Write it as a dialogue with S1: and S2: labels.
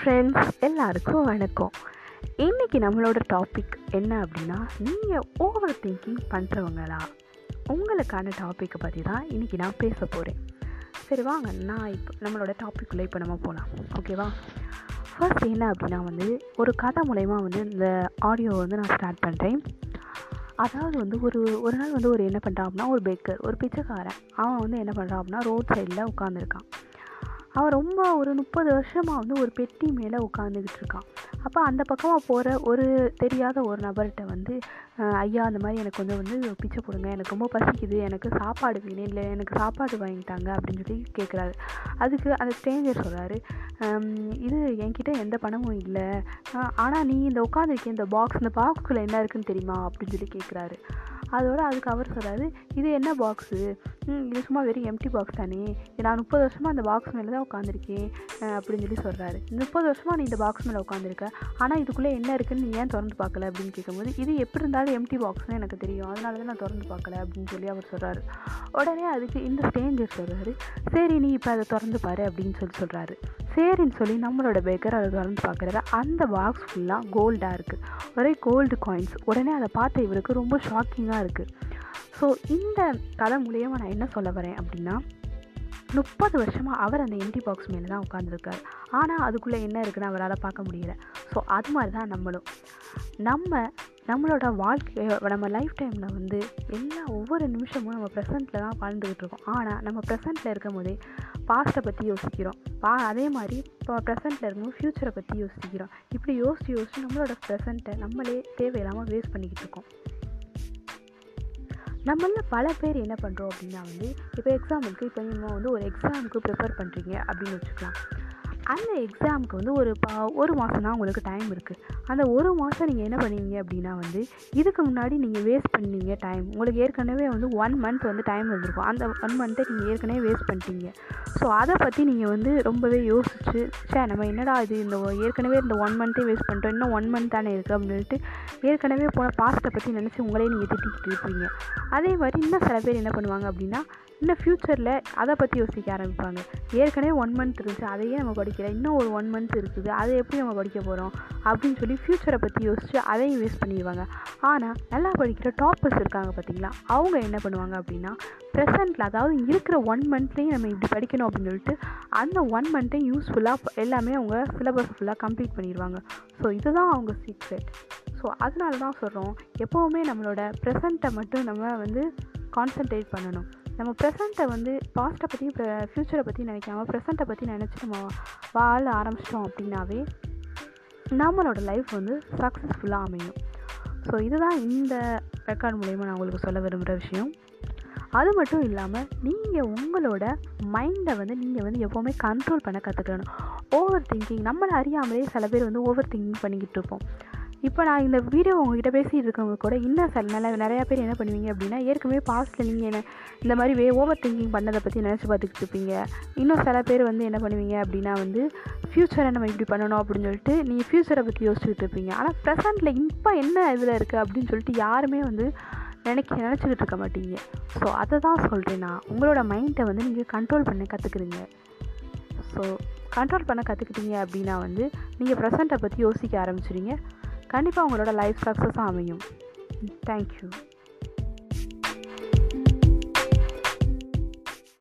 S1: Friends எல்லாருக்கும் வணக்கம். இன்றைக்கி நம்மளோட டாபிக் என்ன அப்படின்னா நீங்கள் ஓவர் திங்கிங் பண்ணுறவங்களா உங்களுக்கான டாப்பிக்கை பற்றி தான் இன்றைக்கி நான் பேச போகிறேன் சரி வாங்க நான் இப்போ நம்மளோட டாப்பிக்குள்ளே இப்போ நம்ம போகலாம் ஓகேவா ஃபர்ஸ்ட் என்ன அப்படின்னா வந்து ஒரு கதை மூலயமா வந்து இந்த ஆடியோ வந்து நான் ஸ்டார்ட் பண்ணுறேன் அதாவது வந்து ஒரு ஒரு நாள் வந்து ஒரு என்ன பண்ணுறான் அப்படின்னா ஒரு பேக்கர் ஒரு பிச்சைக்காரன். அவன் வந்து என்ன பண்ணுறான் அப்படின்னா ரோட் சைடில் உட்காந்துருக்கான் அவன் ரொம்ப ஒரு முப்பது வருஷமாக வந்து ஒரு பெட்டி மேலே உட்காந்துக்கிட்டு இருக்கான் அப்போ அந்த பக்கமாக போகிற ஒரு தெரியாத ஒரு நபர்கிட்ட வந்து ஐயா அந்த மாதிரி எனக்கு கொஞ்சம் வந்து பிச்சை போடுங்க எனக்கு ரொம்ப பசிக்குது. எனக்கு சாப்பாடு வேணும். இல்லை எனக்கு சாப்பாடு வாங்கிட்டாங்க அப்படின்னு சொல்லி கேட்குறாரு அதுக்கு அந்த ஸ்ட்ரேஞ்சர் சொல்கிறாரு இது என்கிட்ட எந்த பணமும் இல்லை. ஆனால் நீ இந்த உட்காந்துருக்க இந்த பாக்ஸ் இந்த பாக்ஸுக்குள்ளே என்ன இருக்குன்னு தெரியுமா? அப்படின்னு சொல்லி கேட்குறாரு அதோட அதுக்கு அவர் சொல்கிறாரு இது என்ன பாக்ஸு இது சும்மா வெறும் எம்டி பாக்ஸ் தானே. நான் முப்பது வருஷமாக அந்த பாக்ஸ் மேலே தான் உட்காந்துருக்கேன் அப்படின்னு சொல்லி சொல்கிறாரு முப்பது வருஷமாக நீ இந்த பாக்ஸ் மேலே உட்காந்துருக்க ஆனால் இதுக்குள்ளே என்ன இருக்குன்னு நீ ஏன் திறந்து பார்க்கல அப்படின்னு கேட்கும்போது இது எப்படி இருந்தாலும் எம்டி பாக்ஸ்னு எனக்கு தெரியும். அதனால தான் நான் திறந்து பார்க்கல அப்படின்னு சொல்லி அவர் சொல்கிறாரு உடனே அதுக்கு இந்த ஸ்டேஞ்சர் சொல்கிறாரு சரி நீ இப்போ அதை திறந்து பாரு அப்படின்னு சொல்லி சொல்கிறாரு சரின்னு சொல்லி நம்மளோட பேக்கர் அதை திறந்து பார்க்குறாரு அந்த பாக்ஸ் ஃபுல்லாக கோல்டாக இருக்குது ஒரே கோல்டு காயின்ஸ் உடனே அதை பார்த்த இவருக்கு ரொம்ப ஷாக்கிங்காக இருக்குது ஸோ இந்த கதை மூலியமாக நான் என்ன சொல்ல வரேன் அப்படின்னா முப்பது வருஷமாக அவர் அந்த எம்டி பாக்ஸ் மேலே தான் உட்காந்துருக்காரு ஆனால் அதுக்குள்ளே என்ன இருக்குன்னு அவரால் பார்க்க முடியல. ஸோ அது மாதிரி தான் நம்மளும். நம்ம நம்மளோட வாழ்க்கை நம்ம லைஃப் டைமில் வந்து எல்லா ஒவ்வொரு நிமிஷமும் நம்ம ப்ரெசென்ட்டில் தான் வாழ்ந்துக்கிட்டு இருக்கோம். ஆனால் நம்ம ப்ரெசென்ட்டில் இருக்கும் போதே பாஸ்ட்டை பற்றி யோசிக்கிறோம். பா அதே மாதிரி இப்போ ப்ரெசென்ட்டில் இருக்கும்போது ஃப்யூச்சரை பற்றி யோசிக்கிறோம். இப்படி யோசித்து யோசித்து நம்மளோட ப்ரெசண்ட்டை நம்மளே தேவையில்லாமல் வேஸ்ட் பண்ணிக்கிட்டு இருக்கோம். நம்மள பல பேர் என்ன பண்ணுறோம் அப்படின்னா வந்து இப்போ எக்ஸாம்பிளுக்கு இப்போ நீங்கள் வந்து ஒரு எக்ஸாமுக்கு ப்ரிப்பேர் பண்ணுறீங்க அப்படின்னு வச்சுக்கலாம். அந்த எக்ஸாமுக்கு வந்து ஒரு பா ஒரு மாதம் தான் உங்களுக்கு டைம் இருக்குது அந்த ஒரு மாதம் நீங்கள் என்ன பண்ணுவீங்க அப்படின்னா வந்து இதுக்கு முன்னாடி நீங்கள் வேஸ்ட் பண்ணீங்க டைம் உங்களுக்கு ஏற்கனவே வந்து ஒன் மந்த் வந்து டைம் இருந்திருக்கும். அந்த ஒன் மந்த்தை நீங்கள் ஏற்கனவே வேஸ்ட் பண்ணிட்டீங்க. ஸோ அதை பற்றி நீங்கள் வந்து ரொம்பவே யோசிச்சு சே நம்ம என்னடா இது இந்த ஏற்கனவே இந்த ஒன் மந்த்தே வேஸ்ட் பண்ணிட்டோம் இன்னும் ஒன் மந்த் தானே இருக்குது அப்படின்ட்டு ஏற்கனவே போன பாஸ்ட்டை பற்றி நினச்சி உங்களே நீங்கள் திட்டிக்கிட்டு இருப்பீங்க. அதே மாதிரி இன்னும் சில பேர் என்ன பண்ணுவாங்க அப்படின்னா இன்னும் ஃப்யூச்சரில் அதை பற்றி யோசிக்க ஆரம்பிப்பாங்க. ஏற்கனவே ஒன் மந்த் இருந்துச்சு அதையே நம்ம படிக்கல. இன்னும் ஒரு ஒன் மந்த் இருக்குது அதை எப்படி நம்ம படிக்க போகிறோம் அப்படின்னு சொல்லி ஃப்யூச்சரை பற்றி யோசித்து அதையும் வேஸ்ட் பண்ணிடுவாங்க. ஆனால் நல்லா படிக்கிற டாப்பர்ஸ் இருக்காங்க பார்த்தீங்களா? அவங்க என்ன பண்ணுவாங்க அப்படின்னா ப்ரெசண்ட்டில் அதாவது இருக்கிற ஒன் மந்த்லேயும் நம்ம இப்படி படிக்கணும் அப்படின்னு சொல்லிட்டு அந்த ஒன் மந்த்தையும் யூஸ்ஃபுல்லாக எல்லாமே அவங்க சிலபஸ் ஃபுல்லாக கம்ப்ளீட் பண்ணிடுவாங்க. ஸோ இதுதான் அவங்க சீக்ரெட் ஸோ அதனால தான் சொல்கிறோம் எப்போவுமே நம்மளோட ப்ரெசண்ட்டை மட்டும் நம்ம வந்து கான்சன்ட்ரேட் பண்ணணும். நம்ம ப்ரெசண்ட்டை வந்து பாஸ்ட்டை பற்றி ஃப்யூச்சரை பற்றி நினைக்காம ப்ரெசண்ட்டை பற்றி நினச்சி நம்ம வாழ ஆரம்பிச்சிட்டோம் அப்படின்னாவே நம்மளோட லைஃப் வந்து சக்ஸஸ்ஃபுல்லாக அமையும். ஸோ இதுதான் இந்த ரெக்கார்ட் மூலயமா நான் உங்களுக்கு சொல்ல விரும்புகிற விஷயம். அது மட்டும் இல்லாமல் நீங்கள் உங்களோட மைண்டை வந்து நீங்கள் வந்து எப்போவுமே கண்ட்ரோல் பண்ண கற்றுக்கணும் ஓவர் திங்கிங் நம்மளை அறியாமலே சில பேர் வந்து ஓவர் திங்கிங் பண்ணிக்கிட்டு இருப்போம். இப்போ நான் இந்த வீடியோ உங்ககிட்ட பேசிகிட்டு இருக்கவங்க கூட இன்னும் சில நல்ல நிறையா பேர் என்ன பண்ணுவீங்க? அப்படின்னா ஏற்கனவே பாஸ்ட்டில் நீங்கள் என்ன இந்த மாதிரி வே ஓவர் திங்கிங் பண்ணதை பற்றி நினச்சி பார்த்துக்கிட்டு இருப்பீங்க. இன்னும் சில பேர் வந்து என்ன பண்ணுவீங்க அப்படின்னா வந்து ஃப்யூச்சரை நம்ம இப்படி பண்ணணும் அப்படின்னு சொல்லிட்டு நீங்கள் ஃப்யூச்சரை பற்றி யோசிச்சுட்டு இருப்பீங்க. ஆனால் ப்ரெசண்ட்டில் இப்போ என்ன இதில் இருக்குது அப்படின்னு சொல்லிட்டு யாருமே வந்து நினைக்க நினச்சிக்கிட்டு இருக்க மாட்டீங்க. ஸோ அதை தான் சொல்கிறேன் நான். உங்களோட மைண்டை வந்து நீங்கள் கண்ட்ரோல் பண்ண கற்றுக்குறீங்க ஸோ கண்ட்ரோல் பண்ண கற்றுக்கிட்டீங்க அப்படின்னா வந்து நீங்கள் ப்ரெசண்ட்டை பற்றி யோசிக்க ஆரம்பிச்சிடுங்க கண்டிப்பாக உங்களோட லைஃப் சக்ஸஸாக அமையும். தேங்க்யூ